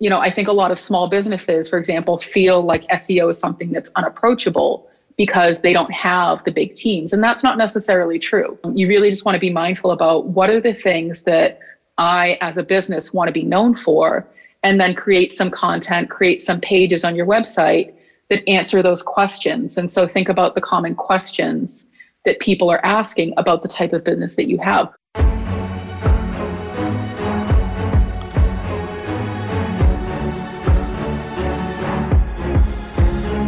you know, I think a lot of small businesses, for example, feel like SEO is something that's unapproachable because they don't have the big teams. And that's not necessarily true. You really just want to be mindful about what are the things that I, as a business, want to be known for, and then create some content, create some pages on your website that answer those questions. And so think about the common questions that people are asking about the type of business that you have.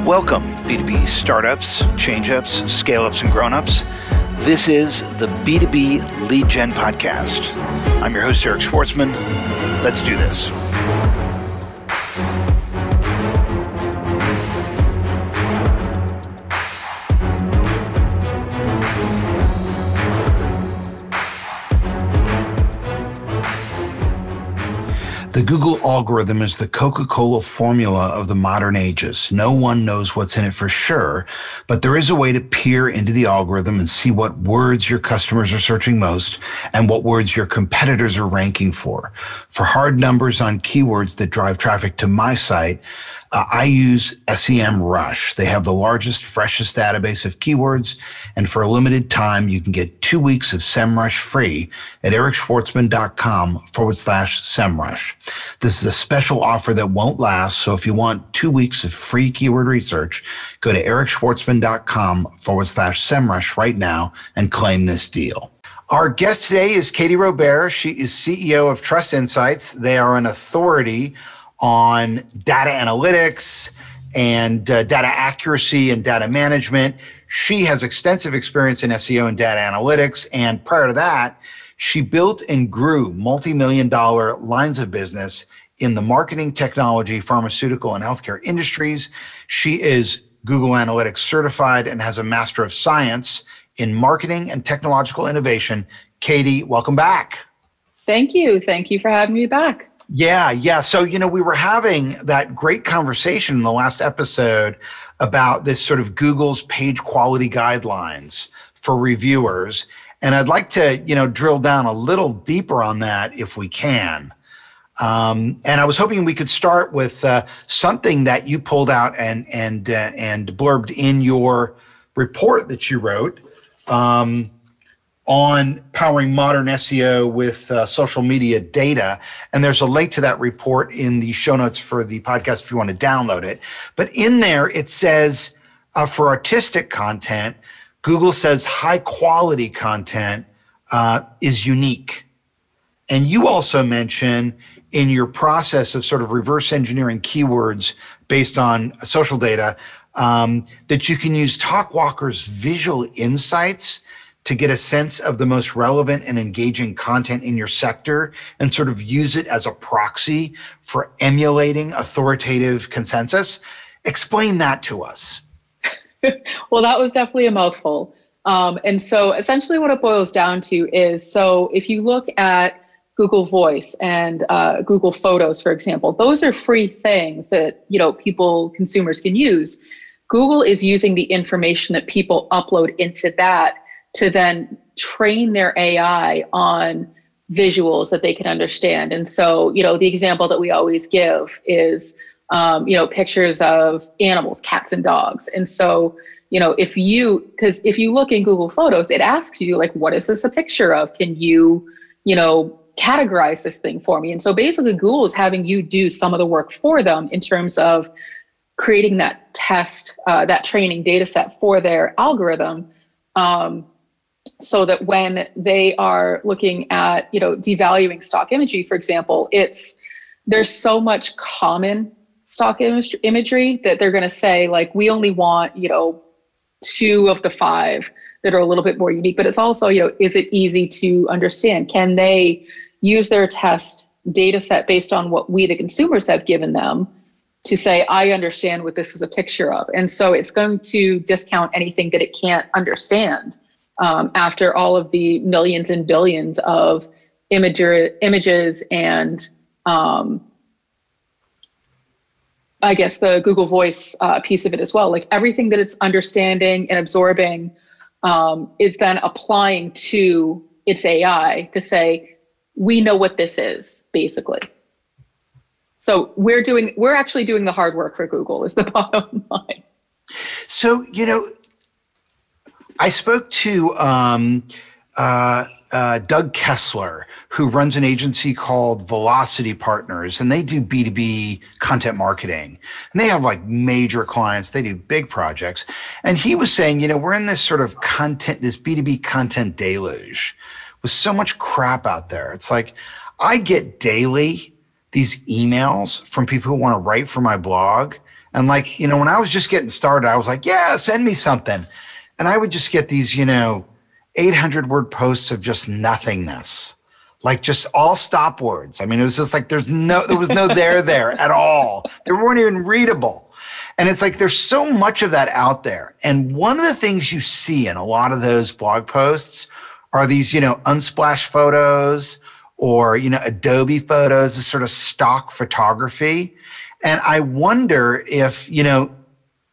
Welcome, B2B startups, change ups, scale ups, and grown ups. This is the B2B Lead Gen Podcast. I'm your host, Eric Schwartzman. Let's do this. The Google algorithm is the Coca Cola formula of the modern ages. No one knows what's in it for sure, but there is a way to peer into the algorithm and see what words your customers are searching most and what words your competitors are ranking for. For hard numbers on keywords that drive traffic to my site, uh, I use SEMrush. They have the largest, freshest database of keywords. And for a limited time, you can get two weeks of SEMrush free at ericschwartzman.com forward slash SEMrush. This is a special offer that won't last. So if you want two weeks of free keyword research, go to ericschwartzman.com forward slash SEMrush right now and claim this deal. Our guest today is Katie Robbert. She is CEO of Trust Insights. They are an authority on data analytics and uh, data accuracy and data management. She has extensive experience in SEO and data analytics. And prior to that, she built and grew multi million dollar lines of business in the marketing, technology, pharmaceutical, and healthcare industries. She is Google Analytics certified and has a Master of Science in Marketing and Technological Innovation. Katie, welcome back. Thank you. Thank you for having me back. Yeah, yeah. So, you know, we were having that great conversation in the last episode about this sort of Google's page quality guidelines for reviewers. And I'd like to, you know, drill down a little deeper on that if we can. Um, and I was hoping we could start with uh, something that you pulled out and and uh, and blurbed in your report that you wrote. Um, on powering modern SEO with uh, social media data. And there's a link to that report in the show notes for the podcast if you want to download it. But in there, it says uh, for artistic content, Google says high quality content uh, is unique. And you also mention in your process of sort of reverse engineering keywords based on social data um, that you can use TalkWalker's visual insights to get a sense of the most relevant and engaging content in your sector and sort of use it as a proxy for emulating authoritative consensus. Explain that to us. well, that was definitely a mouthful. Um, and so essentially what it boils down to is so if you look at Google Voice and uh, Google Photos, for example, those are free things that you know people consumers can use. Google is using the information that people upload into that to then train their AI on visuals that they can understand. And so, you know, the example that we always give is, um, you know, pictures of animals, cats and dogs. And so, you know, if you, because if you look in Google Photos, it asks you, like, what is this a picture of? Can you, you know, categorize this thing for me? And so basically, Google is having you do some of the work for them in terms of creating that test, uh, that training data set for their algorithm. Um, so that when they are looking at you know devaluing stock imagery for example it's there's so much common stock imagery that they're going to say like we only want you know two of the five that are a little bit more unique. But it's also you know is it easy to understand? Can they use their test data set based on what we the consumers have given them to say i understand what this is a picture of. And so it's going to discount anything that it can't understand um, after all of the millions and billions of imager, images and um, I guess the Google Voice uh, piece of it as well. Like everything that it's understanding and absorbing um, is then applying to its AI to say, we know what this is, basically. So we're doing we're actually doing the hard work for Google is the bottom line. So you know, I spoke to um, uh, uh, Doug Kessler, who runs an agency called Velocity Partners, and they do B2B content marketing. And they have like major clients, they do big projects. And he was saying, you know, we're in this sort of content, this B2B content deluge with so much crap out there. It's like I get daily these emails from people who want to write for my blog. And like, you know, when I was just getting started, I was like, yeah, send me something. And I would just get these, you know, 800 word posts of just nothingness like just all stop words. I mean it was just like there's no there was no there there at all. They weren't even readable. And it's like there's so much of that out there. And one of the things you see in a lot of those blog posts are these you know unsplash photos or you know adobe photos this sort of stock photography. And i wonder if you know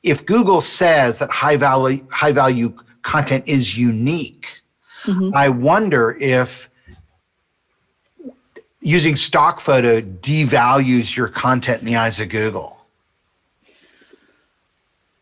if google says that high value high value content is unique. Mm-hmm. I wonder if using stock photo devalues your content in the eyes of Google.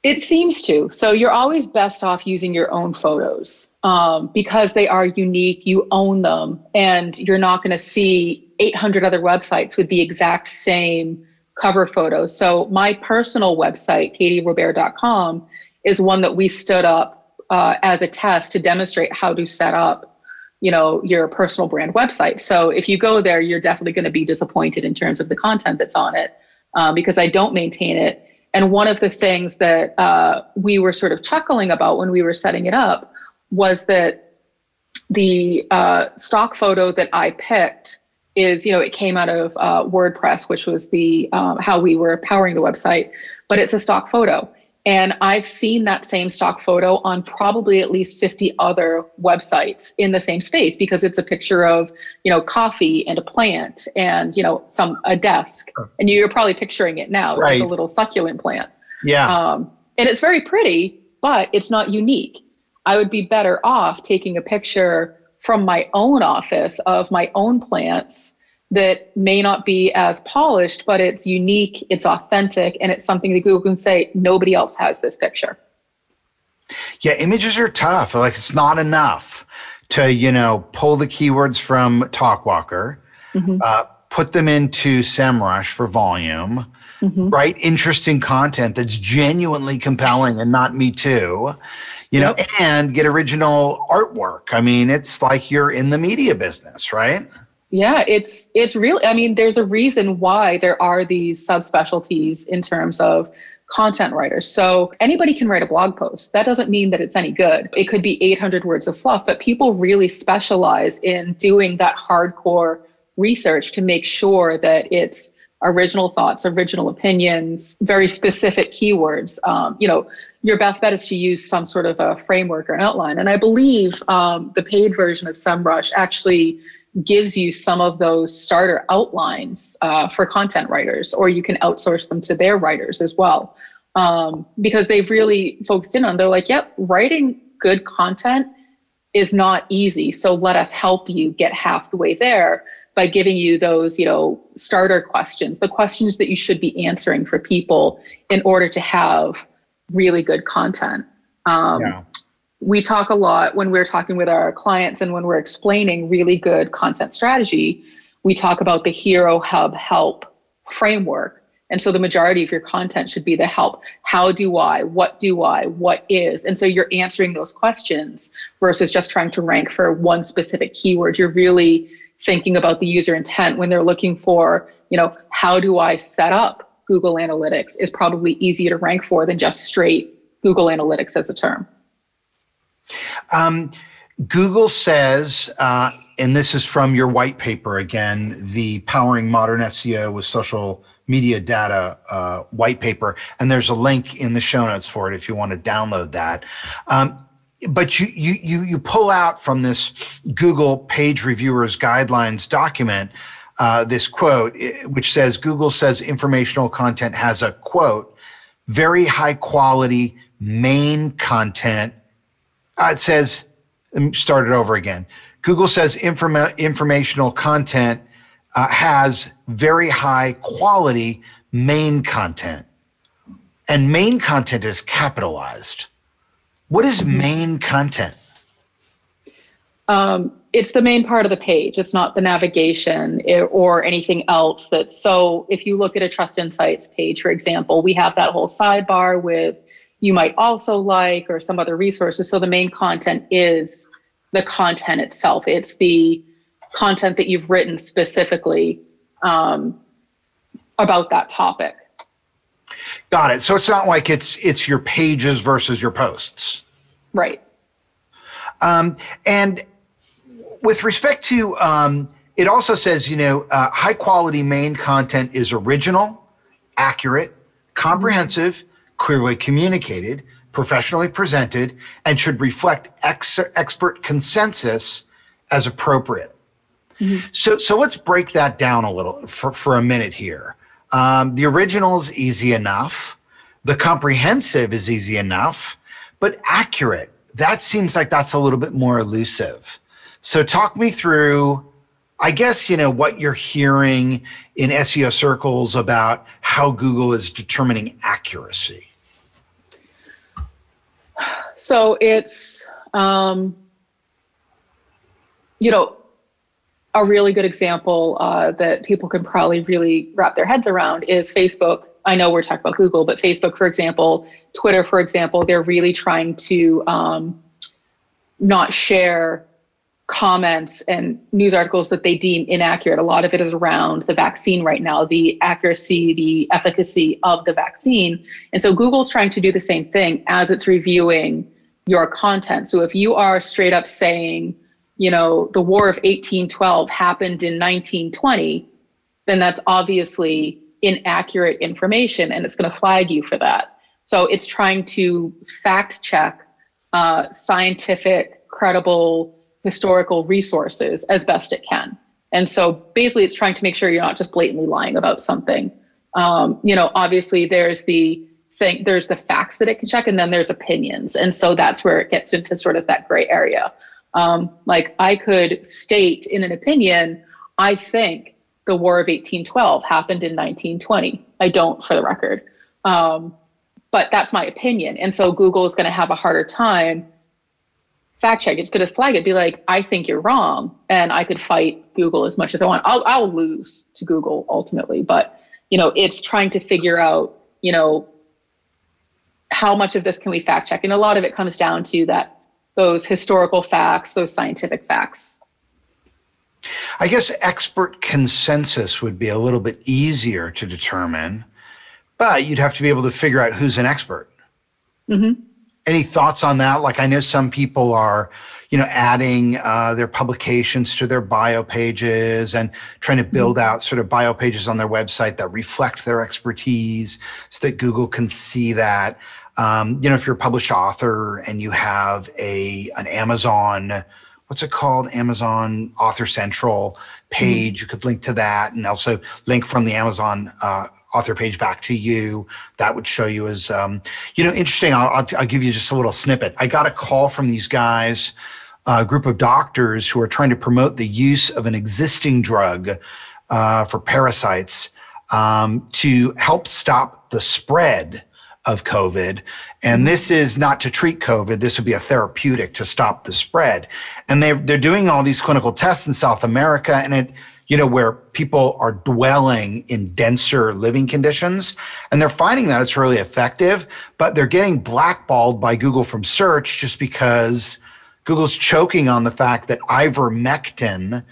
It seems to. So you're always best off using your own photos um, because they are unique. You own them, and you're not going to see 800 other websites with the exact same cover photo. So my personal website, katierobbert.com, is one that we stood up uh, as a test to demonstrate how to set up you know your personal brand website so if you go there you're definitely going to be disappointed in terms of the content that's on it uh, because i don't maintain it and one of the things that uh, we were sort of chuckling about when we were setting it up was that the uh, stock photo that i picked is you know it came out of uh, wordpress which was the um, how we were powering the website but it's a stock photo and I've seen that same stock photo on probably at least 50 other websites in the same space because it's a picture of, you know, coffee and a plant and, you know, some a desk. And you're probably picturing it now, right. like a little succulent plant. Yeah. Um, and it's very pretty, but it's not unique. I would be better off taking a picture from my own office of my own plants that may not be as polished, but it's unique, it's authentic, and it's something that Google can say, nobody else has this picture. Yeah, images are tough. Like it's not enough to, you know, pull the keywords from Talkwalker, mm-hmm. uh, put them into SEMrush for volume, mm-hmm. write interesting content that's genuinely compelling and not me too, you yep. know, and get original artwork. I mean, it's like you're in the media business, right? Yeah, it's it's really I mean there's a reason why there are these subspecialties in terms of content writers. So anybody can write a blog post. That doesn't mean that it's any good. It could be 800 words of fluff, but people really specialize in doing that hardcore research to make sure that it's original thoughts, original opinions, very specific keywords. Um, you know, your best bet is to use some sort of a framework or outline. And I believe um, the paid version of SEMrush actually gives you some of those starter outlines uh, for content writers, or you can outsource them to their writers as well. Um, because they've really focused in on, they're like, yep, writing good content is not easy. So let us help you get half the way there by giving you those, you know, starter questions, the questions that you should be answering for people in order to have really good content. Um, yeah we talk a lot when we're talking with our clients and when we're explaining really good content strategy, we talk about the Hero Hub Help framework. And so the majority of your content should be the help. How do I? What do I? What is? And so you're answering those questions versus just trying to rank for one specific keyword. You're really thinking about the user intent when they're looking for, you know, how do I set up Google Analytics is probably easier to rank for than just straight Google Analytics as a term. Um, Google says, uh, and this is from your white paper again, the Powering Modern SEO with Social Media Data uh, white paper, and there's a link in the show notes for it if you want to download that. Um, but you, you you you pull out from this Google Page Reviewers Guidelines document uh, this quote, which says Google says informational content has a quote very high quality main content uh, it says, start it over again. Google says informa- informational content uh, has very high quality main content. And main content is capitalized. What is main content? Um, it's the main part of the page. It's not the navigation or anything else. That so if you look at a Trust Insights page, for example, we have that whole sidebar with you might also like or some other resources. So the main content is the content itself. It's the content that you've written specifically um, about that topic. Got it. So it's not like it's it's your pages versus your posts. Right. Um, and with respect to, um, it also says, you know, uh, high quality main content is original, accurate, comprehensive, clearly communicated, professionally presented, and should reflect ex- expert consensus as appropriate. Mm-hmm. So, so let's break that down a little for, for a minute here. Um, the original is easy enough. The comprehensive is easy enough, but accurate, that seems like that's a little bit more elusive. So talk me through, I guess, you know, what you're hearing in SEO circles about how Google is determining accuracy. So it's, um, you know, a really good example uh, that people can probably really wrap their heads around is Facebook. I know we're talking about Google, but Facebook, for example, Twitter, for example, they're really trying to um, not share comments and news articles that they deem inaccurate. A lot of it is around the vaccine right now, the accuracy, the efficacy of the vaccine. And so Google's trying to do the same thing as it's reviewing your content. So if you are straight up saying, you know, the War of 1812 happened in 1920, then that's obviously inaccurate information and it's going to flag you for that. So it's trying to fact check uh, scientific, credible, historical resources as best it can. And so basically, it's trying to make sure you're not just blatantly lying about something. Um, you know, obviously, there's the thing, there's the facts that it can check, and then there's opinions. And so that's where it gets into sort of that gray area. Um, like I could state in an opinion, I think the War of 1812 happened in 1920. I don't, for the record. Um, but that's my opinion. And so Google is going to have a harder time fact check. It's going to flag it, be like, I think you're wrong. And I could fight Google as much as I want. I'll, I'll lose to Google ultimately. But, you know, it's trying to figure out, you know, how much of this can we fact check? And a lot of it comes down to that those historical facts, those scientific facts. I guess expert consensus would be a little bit easier to determine, but you'd have to be able to figure out who's an expert. Mm-hmm. Any thoughts on that? Like, I know some people are, you know, adding uh, their publications to their bio pages and trying to build mm-hmm. out sort of bio pages on their website that reflect their expertise so that Google can see that. Um, you know, if you're a published author and you have a an Amazon, what's it called? Amazon Author Central page, mm-hmm. you could link to that and also link from the Amazon uh, author page back to you. That would show you as, um, you know, interesting. I'll, I'll, I'll, give you just a little snippet. I got a call from these guys, a group of doctors who are trying to promote the use of an existing drug uh, for parasites um, to help stop the spread of COVID. And this is not to treat COVID. This would be a therapeutic to stop the spread. And they're, they're doing all these clinical tests in South America. And it, you know, where people are dwelling in denser living conditions. And they're finding that it's really effective, but they're getting blackballed by Google from search just because Google's choking on the fact that ivermectin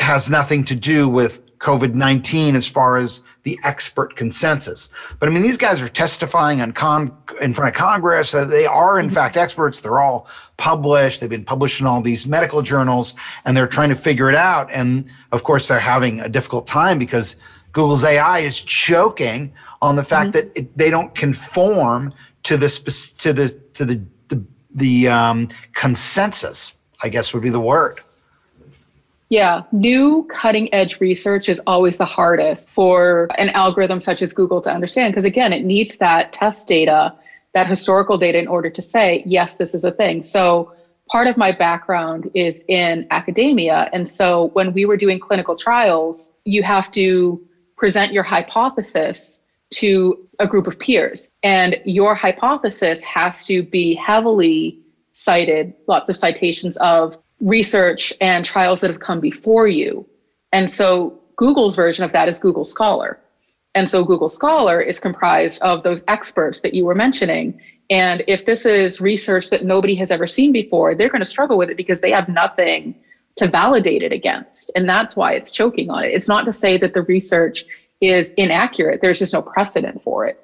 has nothing to do with COVID 19 as far as the expert consensus. But I mean, these guys are testifying on con- in front of Congress. They are, in fact, experts. They're all published. They've been published in all these medical journals, and they're trying to figure it out. And of course, they're having a difficult time because Google's AI is choking on the fact mm-hmm. that it, they don't conform to the to the to the the, the um, consensus. I guess would be the word. Yeah, new cutting edge research is always the hardest for an algorithm such as Google to understand because, again, it needs that test data, that historical data in order to say, yes, this is a thing. So, part of my background is in academia. And so when we were doing clinical trials, you have to present your hypothesis to a group of peers. And your hypothesis has to be heavily cited, lots of citations of research and trials that have come before you. And so Google's version of that is Google Scholar. And so Google Scholar is comprised of those experts that you were mentioning. And if this is research that nobody has ever seen before, they're going to struggle with it because they have nothing to validate it against. And that's why it's choking on it. It's not to say that the research is inaccurate, there's just no precedent for it.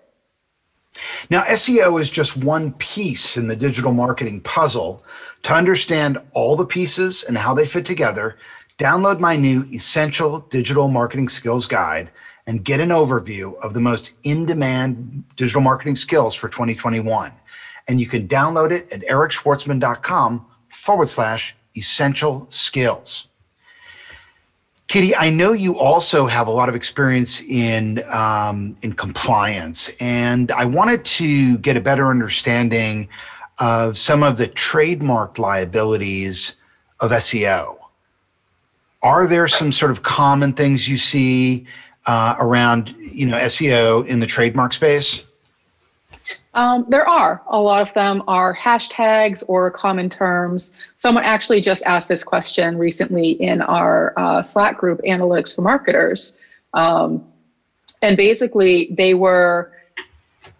Now, SEO is just one piece in the digital marketing puzzle. To understand all the pieces and how they fit together, download my new Essential Digital Marketing Skills Guide and get an overview of the most in demand digital marketing skills for 2021. And you can download it at ericschwartzman.com forward slash essential skills. Katie, I know you also have a lot of experience in um, in compliance, and I wanted to get a better understanding of some of the trademark liabilities of SEO. Are there some sort of common things you see uh, around you know SEO in the trademark space? Um, there are. A lot of them are hashtags or common terms. Someone actually just asked this question recently in our uh, Slack group, Analytics for Marketers. Um, and basically, they were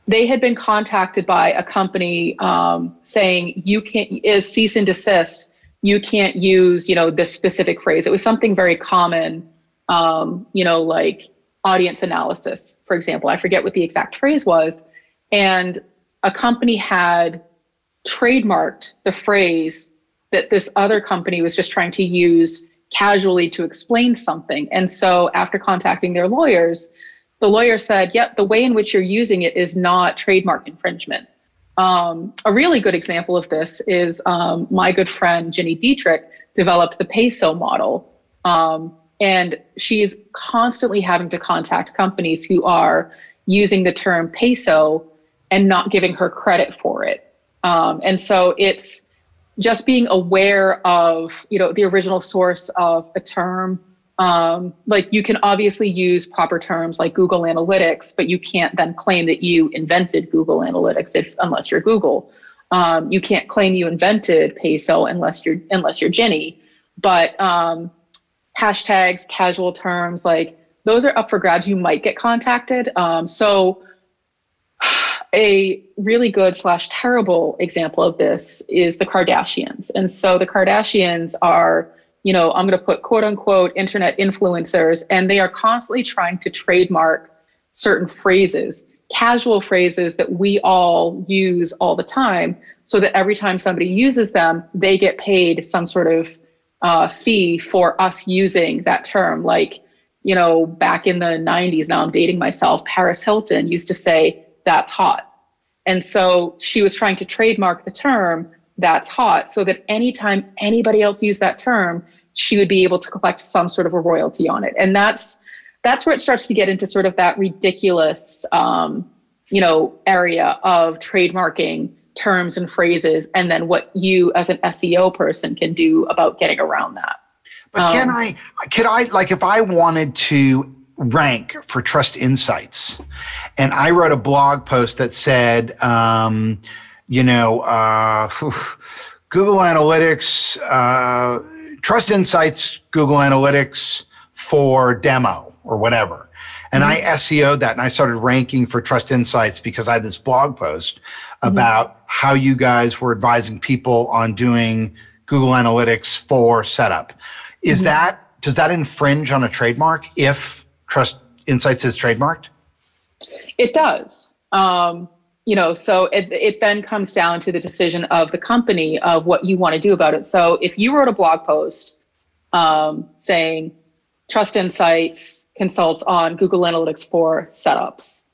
they had been contacted by a company um, saying you can't is cease and desist you can't use you know this specific phrase it was something very common um, you know like audience analysis, for example. I forget what the exact phrase was. And a company had trademarked the phrase that this other company was just trying to use casually to explain something. And so after contacting their lawyers, the lawyer said, yep, the way in which you're using it is not trademark infringement. Um, a really good example of this is um, my good friend Gini Dietrich developed the peso model. Um, and she's constantly having to contact companies who are using the term peso and not giving her credit for it. Um, and so it's just being aware of, you know, the original source of a term. Um, like you can obviously use proper terms like Google Analytics, but you can't then claim that you invented Google Analytics if unless you're Google. Um, you can't claim you invented peso unless you're unless you're Gini. But um, hashtags, casual terms, like those are up for grabs. You might get contacted. Um, so, a really good slash terrible example of this is the Kardashians. And so the Kardashians are, you know, I'm going to put quote unquote internet influencers, and they are constantly trying to trademark certain phrases, casual phrases that we all use all the time, so that every time somebody uses them, they get paid some sort of uh, fee for us using that term. Like, you know, back in the 90s, now I'm dating myself, Paris Hilton used to say, that's hot. And so she was trying to trademark the term, that's hot, so that anytime anybody else used that term, she would be able to collect some sort of a royalty on it. And that's that's where it starts to get into sort of that ridiculous, um, you know, area of trademarking terms and phrases and then what you as an SEO person can do about getting around that. But um, can I can I like if I wanted to rank for trust insights and I wrote a blog post that said um, you know uh, Google Analytics uh, trust insights Google Analytics for demo or whatever and mm-hmm. I SEO'd that and I started ranking for Trust Insights because I had this blog post mm-hmm. about how you guys were advising people on doing Google Analytics for setup. Is mm-hmm. that, does that infringe on a trademark if Trust Insights is trademarked? It does. Um, you know, so it, it then comes down to the decision of the company of what you want to do about it. So if you wrote a blog post um, saying Trust Insights consults on Google Analytics for setups.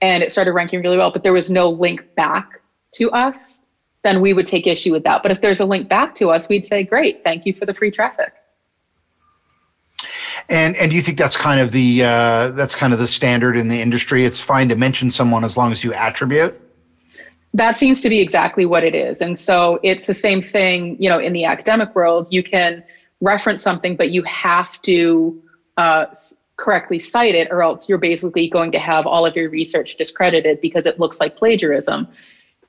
And it started ranking really well, but there was no link back to us, then we would take issue with that. But if there's a link back to us, we'd say, great, thank you for the free traffic. And and do you think that's kind of the uh, that's kind of the standard in the industry? It's fine to mention someone as long as you attribute. That seems to be exactly what it is. And so it's the same thing, you know, in the academic world. You can reference something, but you have to uh, correctly cite it, or else you're basically going to have all of your research discredited because it looks like plagiarism.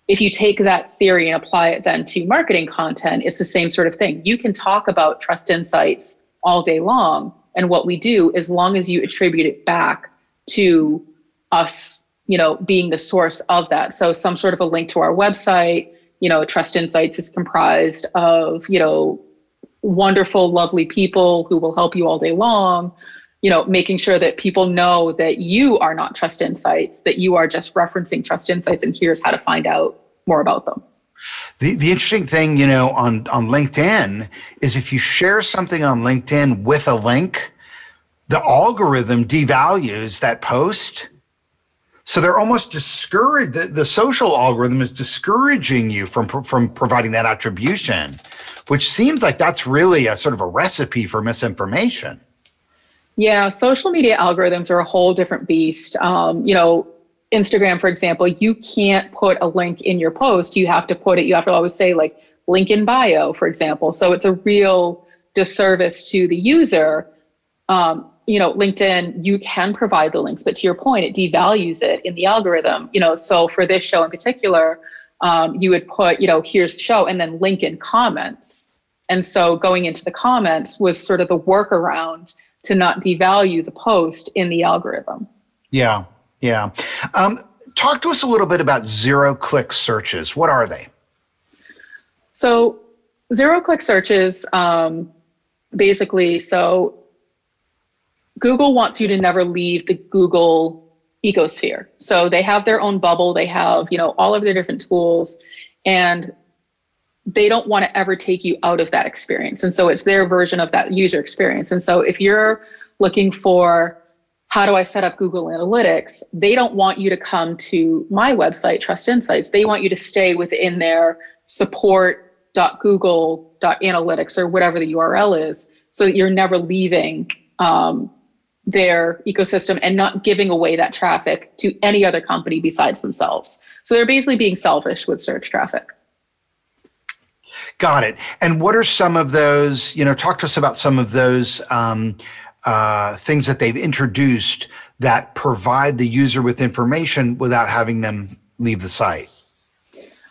If you take that theory and apply it then to marketing content, it's the same sort of thing. You can talk about trust insights all day long. And what we do, as long as you attribute it back to us, you know, being the source of that. So some sort of a link to our website, you know, Trust Insights is comprised of, you know, wonderful, lovely people who will help you all day long. You know, making sure that people know that you are not Trust Insights, that you are just referencing Trust Insights, and here's how to find out more about them. The, the interesting thing, you know, on, on LinkedIn is if you share something on LinkedIn with a link, the algorithm devalues that post. So they're almost discouraged. The, the social algorithm is discouraging you from, from providing that attribution, which seems like that's really a sort of a recipe for misinformation. Yeah, social media algorithms are a whole different beast. Um, you know, Instagram, for example, you can't put a link in your post. You have to put it, you have to always say, like, link in bio, for example. So it's a real disservice to the user. Um, you know, LinkedIn, you can provide the links, but to your point, it devalues it in the algorithm. You know, so for this show in particular, um, you would put, you know, here's the show and then link in comments. And so going into the comments was sort of the workaround to not devalue the post in the algorithm. Yeah. Yeah. Um, talk to us a little bit about zero click searches. What are they? So, zero click searches um, basically, so Google wants you to never leave the Google ecosphere. So they have their own bubble, they have, you know, all of their different tools and they don't want to ever take you out of that experience. And so it's their version of that user experience. And so if you're looking for how do I set up Google Analytics? They don't want you to come to my website, Trust Insights. They want you to stay within their support.google.analytics or whatever the URL is, so that you're never leaving um, their ecosystem and not giving away that traffic to any other company besides themselves. So they're basically being selfish with search traffic. Got it. And what are some of those? You know, talk to us about some of those. Um, uh, things that they've introduced that provide the user with information without having them leave the site?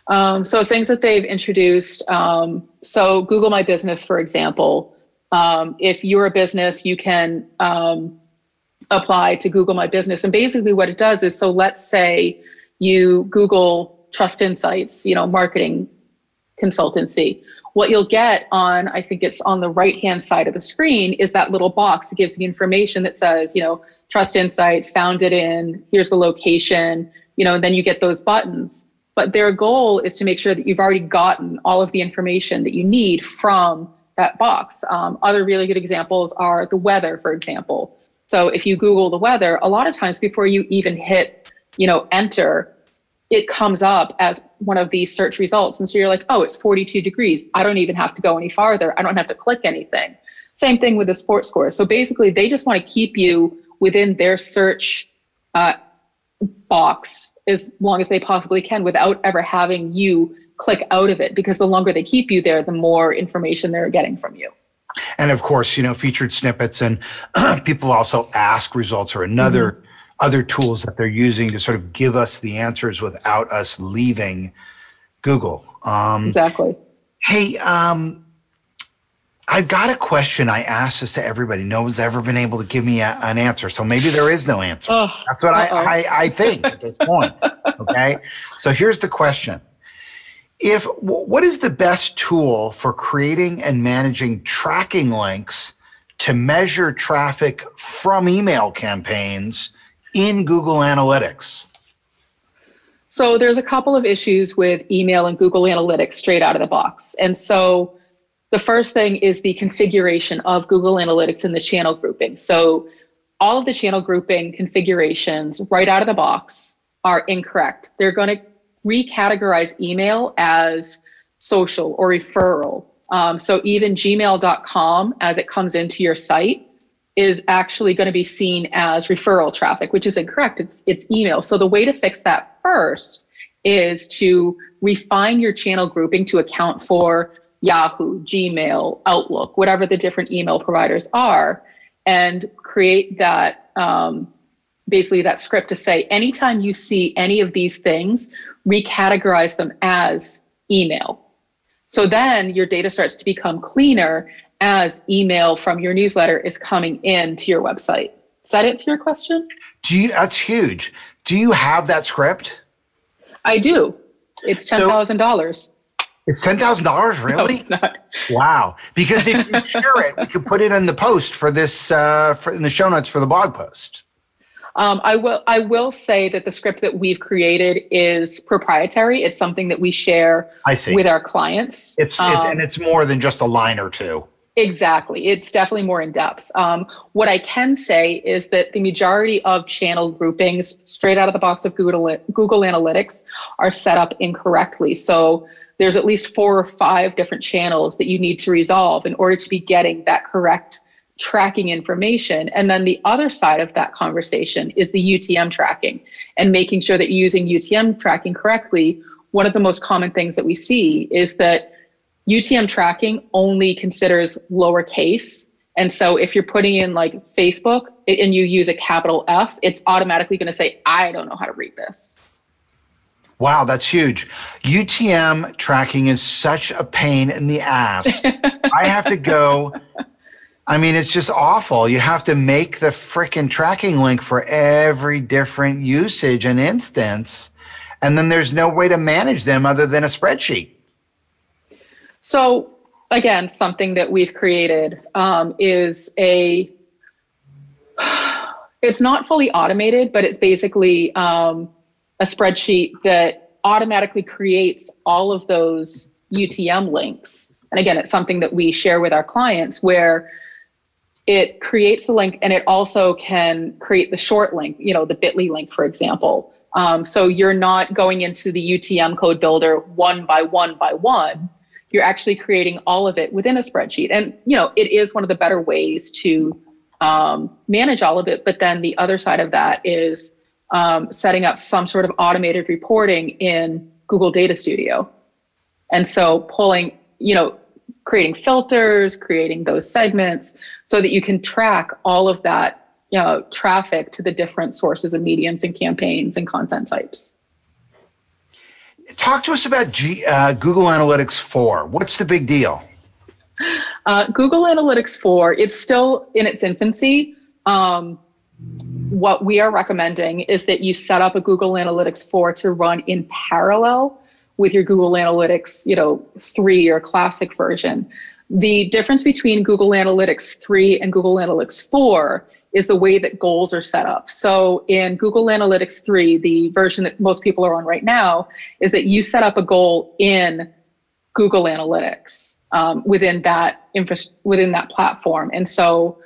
Um, so things that they've introduced. Um, so Google My Business, for example, um, if you're a business, you can um, apply to Google My Business. And basically, what it does is, so let's say you Google Trust Insights, you know, marketing consultancy what you'll get on i think it's on the right hand side of the screen is that little box that gives the information that says you know trust insights founded in here's the location you know and then you get those buttons. But their goal is to make sure that you've already gotten all of the information that you need from that box. Um, other really good examples are the weather for example. So if you google the weather a lot of times before you even hit you know enter it comes up as one of these search results. And so you're like, oh, it's 42 degrees. I don't even have to go any farther. I don't have to click anything. Same thing with the sports score. So basically, they just want to keep you within their search uh, box as long as they possibly can without ever having you click out of it because the longer they keep you there, the more information they're getting from you. And of course, you know, featured snippets and people also ask results are another. Mm-hmm other tools that they're using to sort of give us the answers without us leaving Google. Um, exactly. Hey, um, I've got a question. I asked this to everybody. No one's ever been able to give me a, an answer. So maybe there is no answer. Oh, That's what I, I, I think at this point. Okay. So here's the question. If what is the best tool for creating and managing tracking links to measure traffic from email campaigns in Google Analytics? So there's a couple of issues with email and Google Analytics straight out of the box. And so the first thing is the configuration of Google Analytics in the channel grouping. So all of the channel grouping configurations right out of the box are incorrect. They're going to recategorize email as social or referral. Um, so even gmail.com, as it comes into your site, is actually going to be seen as referral traffic, which is incorrect. It's it's email. So the way to fix that first is to refine your channel grouping to account for Yahoo, Gmail, Outlook, whatever the different email providers are, and create that um, basically that script to say anytime you see any of these things, recategorize them as email. So then your data starts to become cleaner as email from your newsletter is coming in to your website. Does that answer your question? Do you? That's huge. Do you have that script? I do. It's ten thousand so, dollars. It's ten thousand dollars, really? No, wow! Because if you share it, we could put it in the post for this, uh, for, in the show notes for the blog post. Um, I will. I will say that the script that we've created is proprietary. It's something that we share I see. with our clients. It's, um, it's and it's more than just a line or two. Exactly. It's definitely more in depth. Um, what I can say is that the majority of channel groupings straight out of the box of Google, Google Analytics are set up incorrectly. So there's at least four or five different channels that you need to resolve in order to be getting that correct tracking information. And then the other side of that conversation is the UTM tracking and making sure that you're using UTM tracking correctly. One of the most common things that we see is that UTM tracking only considers lowercase. And so if you're putting in like Facebook and you use a capital F, it's automatically going to say, I don't know how to read this. Wow, that's huge. UTM tracking is such a pain in the ass. I have to go. I mean, it's just awful. You have to make the freaking tracking link for every different usage and instance. And then there's no way to manage them other than a spreadsheet. So again, something that we've created um, is a. It's not fully automated, but it's basically um, a spreadsheet that automatically creates all of those UTM links. And again, it's something that we share with our clients where it creates the link and it also can create the short link, you know, the bit.ly link, for example. Um, so you're not going into the UTM code builder one by one by one you're actually creating all of it within a spreadsheet. And you know, it is one of the better ways to um, manage all of it. But then the other side of that is um, setting up some sort of automated reporting in Google Data Studio. And so pulling, you know, creating filters, creating those segments so that you can track all of that you know, traffic to the different sources of mediums and campaigns and content types. Talk to us about G, uh, Google Analytics 4. What's the big deal? Uh, Google Analytics 4, it's still in its infancy. Um, what we are recommending is that you set up a Google Analytics 4 to run in parallel with your Google Analytics, you know, 3 or classic version. The difference between Google Analytics 3 and Google Analytics 4 is the way that goals are set up. So in Google Analytics 3, the version that most people are on right now, is that you set up a goal in Google Analytics um, within that infra- within that platform. And so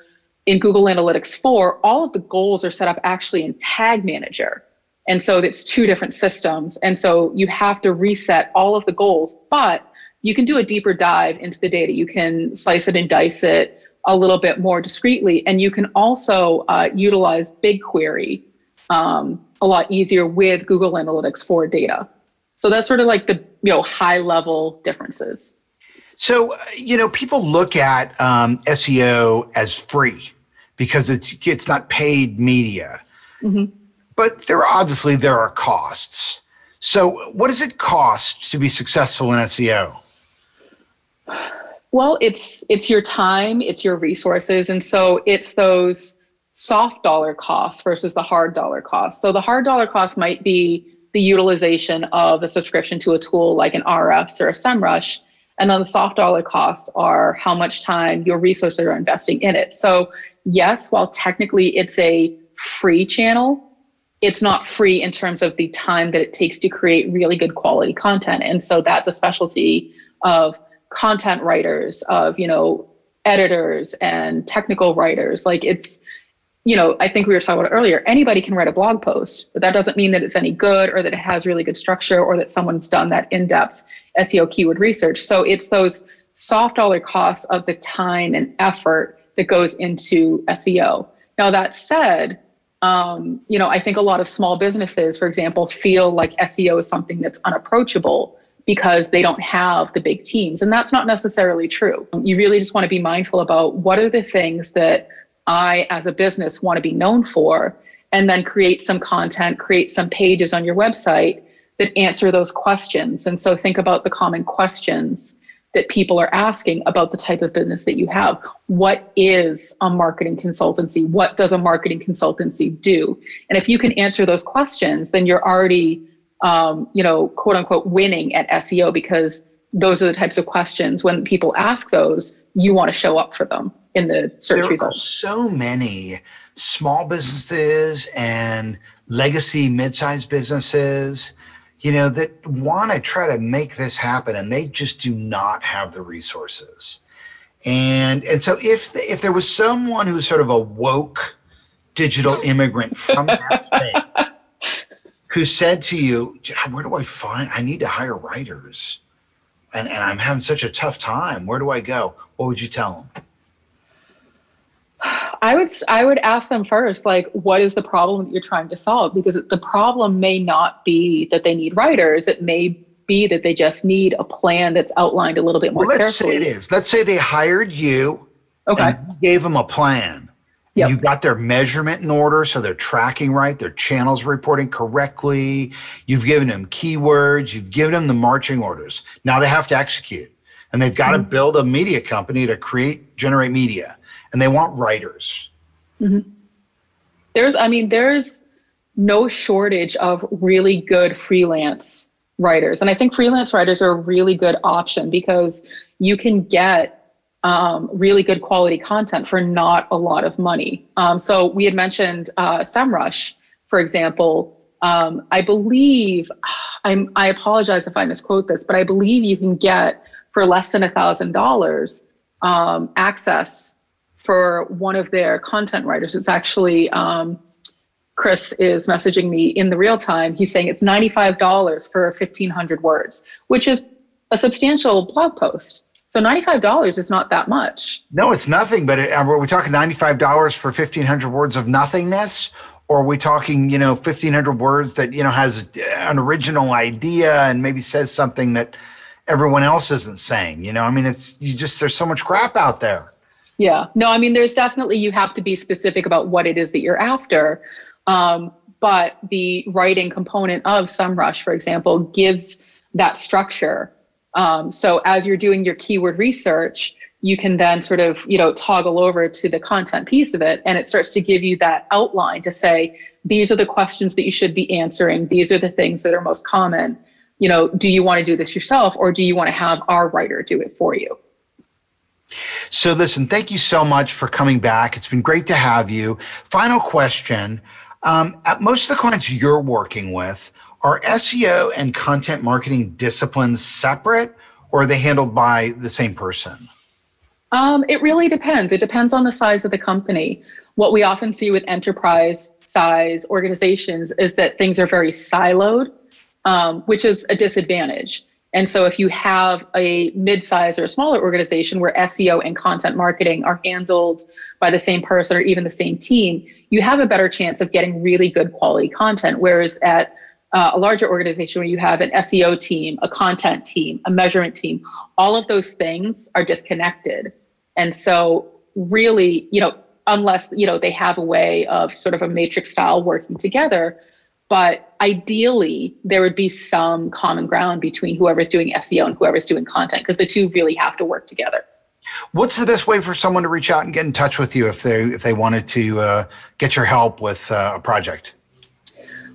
in Google Analytics 4, all of the goals are set up actually in Tag Manager. And so it's two different systems. And so you have to reset all of the goals, but you can do a deeper dive into the data. You can slice it and dice it a little bit more discreetly. And you can also uh, utilize BigQuery um, a lot easier with Google Analytics for data. So that's sort of like the you know high level differences. So you know people look at um, SEO as free because it's it's not paid media, mm-hmm. but there are, obviously there are costs. So what does it cost to be successful in SEO? Well, it's it's your time, it's your resources, and so it's those soft dollar costs versus the hard dollar costs. So the hard dollar cost might be the utilization of a subscription to a tool like an Ahrefs or a SEMrush, and then the soft dollar costs are how much time your resources are investing in it. So yes, while technically it's a free channel, it's not free in terms of the time that it takes to create really good quality content. And so that's a specialty of content writers, of, you know, editors and technical writers. Like it's, you know, I think we were talking about earlier, anybody can write a blog post, but that doesn't mean that it's any good or that it has really good structure or that someone's done that in depth SEO keyword research. So it's those soft dollar costs of the time and effort that goes into SEO. Now, that said, um, you know, I think a lot of small businesses, for example, feel like SEO is something that's unapproachable because they don't have the big teams. And that's not necessarily true. You really just want to be mindful about what are the things that I, as a business, want to be known for, and then create some content, create some pages on your website that answer those questions. And so think about the common questions that people are asking about the type of business that you have. What is a marketing consultancy? What does a marketing consultancy do? And if you can answer those questions, then you're already, um, you know, quote unquote, winning at SEO because those are the types of questions when people ask those, you want to show up for them in the search there results. Are so many small businesses and legacy mid-sized businesses you know, that want to try to make this happen and they just do not have the resources. And and so if if there was someone who's sort of a woke digital immigrant from that space who said to you, where do I find I need to hire writers? And and I'm having such a tough time. Where do I go? What would you tell them? I would I would ask them first, like, what is the problem that you're trying to solve? Because the problem may not be that they need writers. It may be that they just need a plan that's outlined a little bit more well, let's carefully. say it is. Let's say they hired you. Okay. gave them a plan. Yep. You got their measurement in order, so they're tracking right, their channels reporting correctly. You've given them keywords, you've given them the marching orders. Now they have to execute, and they've got mm-hmm. to build a media company to create, generate media and they want writers. Mm-hmm. There's, I mean, there's no shortage of really good freelance writers. And I think freelance writers are a really good option because you can get um, really good quality content for not a lot of money. Um, so we had mentioned uh, SEMrush, for example. Um, I believe, I'm, I apologize if I misquote this, but I believe you can get for less than a thousand dollars um, access for one of their content writers. It's actually um, Chris is messaging me in the real time. He's saying it's $95 for 1,500 words, which is a substantial blog post. So $95 is not that much. No, it's nothing. But uh, are we talking $95 for 1,500 words of nothingness? Or are we talking, you know, 1,500 words that, you know, has an original idea and maybe says something that everyone else isn't saying? You know, I mean, it's you just, there's so much crap out there. Yeah. No, I mean, there's definitely, you have to be specific about what it is that you're after. Um, but the writing component of SEMrush, for example, gives that structure. Um, so as you're doing your keyword research, you can then sort of, you know, toggle over to the content piece of it and it starts to give you that outline to say, these are the questions that you should be answering. These are the things that are most common. You know, do you want to do this yourself or do you want to have our writer do it for you? So, listen, thank you so much for coming back. It's been great to have you. Final question um, At most of the clients you're working with, are SEO and content marketing disciplines separate or are they handled by the same person? Um, it really depends. It depends on the size of the company. What we often see with enterprise size organizations is that things are very siloed, um, which is a disadvantage. And so if you have a mid-size or a smaller organization where SEO and content marketing are handled by the same person or even the same team, you have a better chance of getting really good quality content. Whereas at uh, a larger organization where you have an SEO team, a content team, a measurement team, all of those things are disconnected. And so really, you know, unless, you know, they have a way of sort of a matrix style working together, but ideally, there would be some common ground between whoever's doing SEO and whoever's doing content because the two really have to work together. What's the best way for someone to reach out and get in touch with you if they if they wanted to uh, get your help with uh, a project?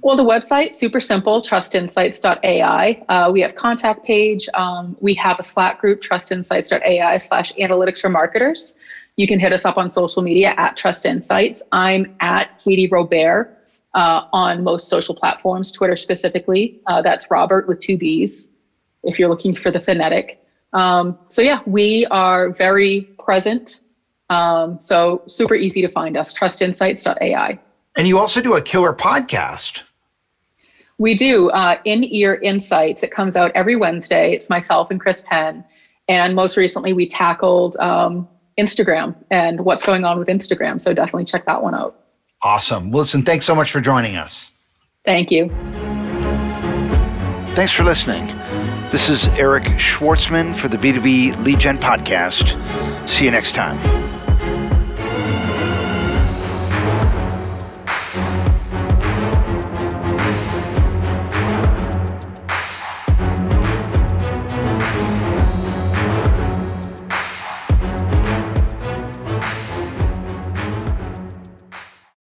Well, the website super simple, trustinsights.ai. Uh, we have contact page. Um, we have a Slack group, trustinsights.ai slash analytics for marketers. You can hit us up on social media at Trust Insights. I'm at Katie Robbert uh, on most social platforms, Twitter specifically. Uh, that's Robbert with two B's, if you're looking for the phonetic. Um, so, yeah, we are very present. Um, so, super easy to find us, trustinsights.ai. And you also do a killer podcast. We do uh, In-Ear Insights. It comes out every Wednesday. It's myself and Chris Penn. And most recently, we tackled um, Instagram and what's going on with Instagram. So definitely check that one out. Awesome. Well, listen, thanks so much for joining us. Thank you. Thanks for listening. This is Eric Schwartzman for the B2B Lead Gen Podcast. See you next time.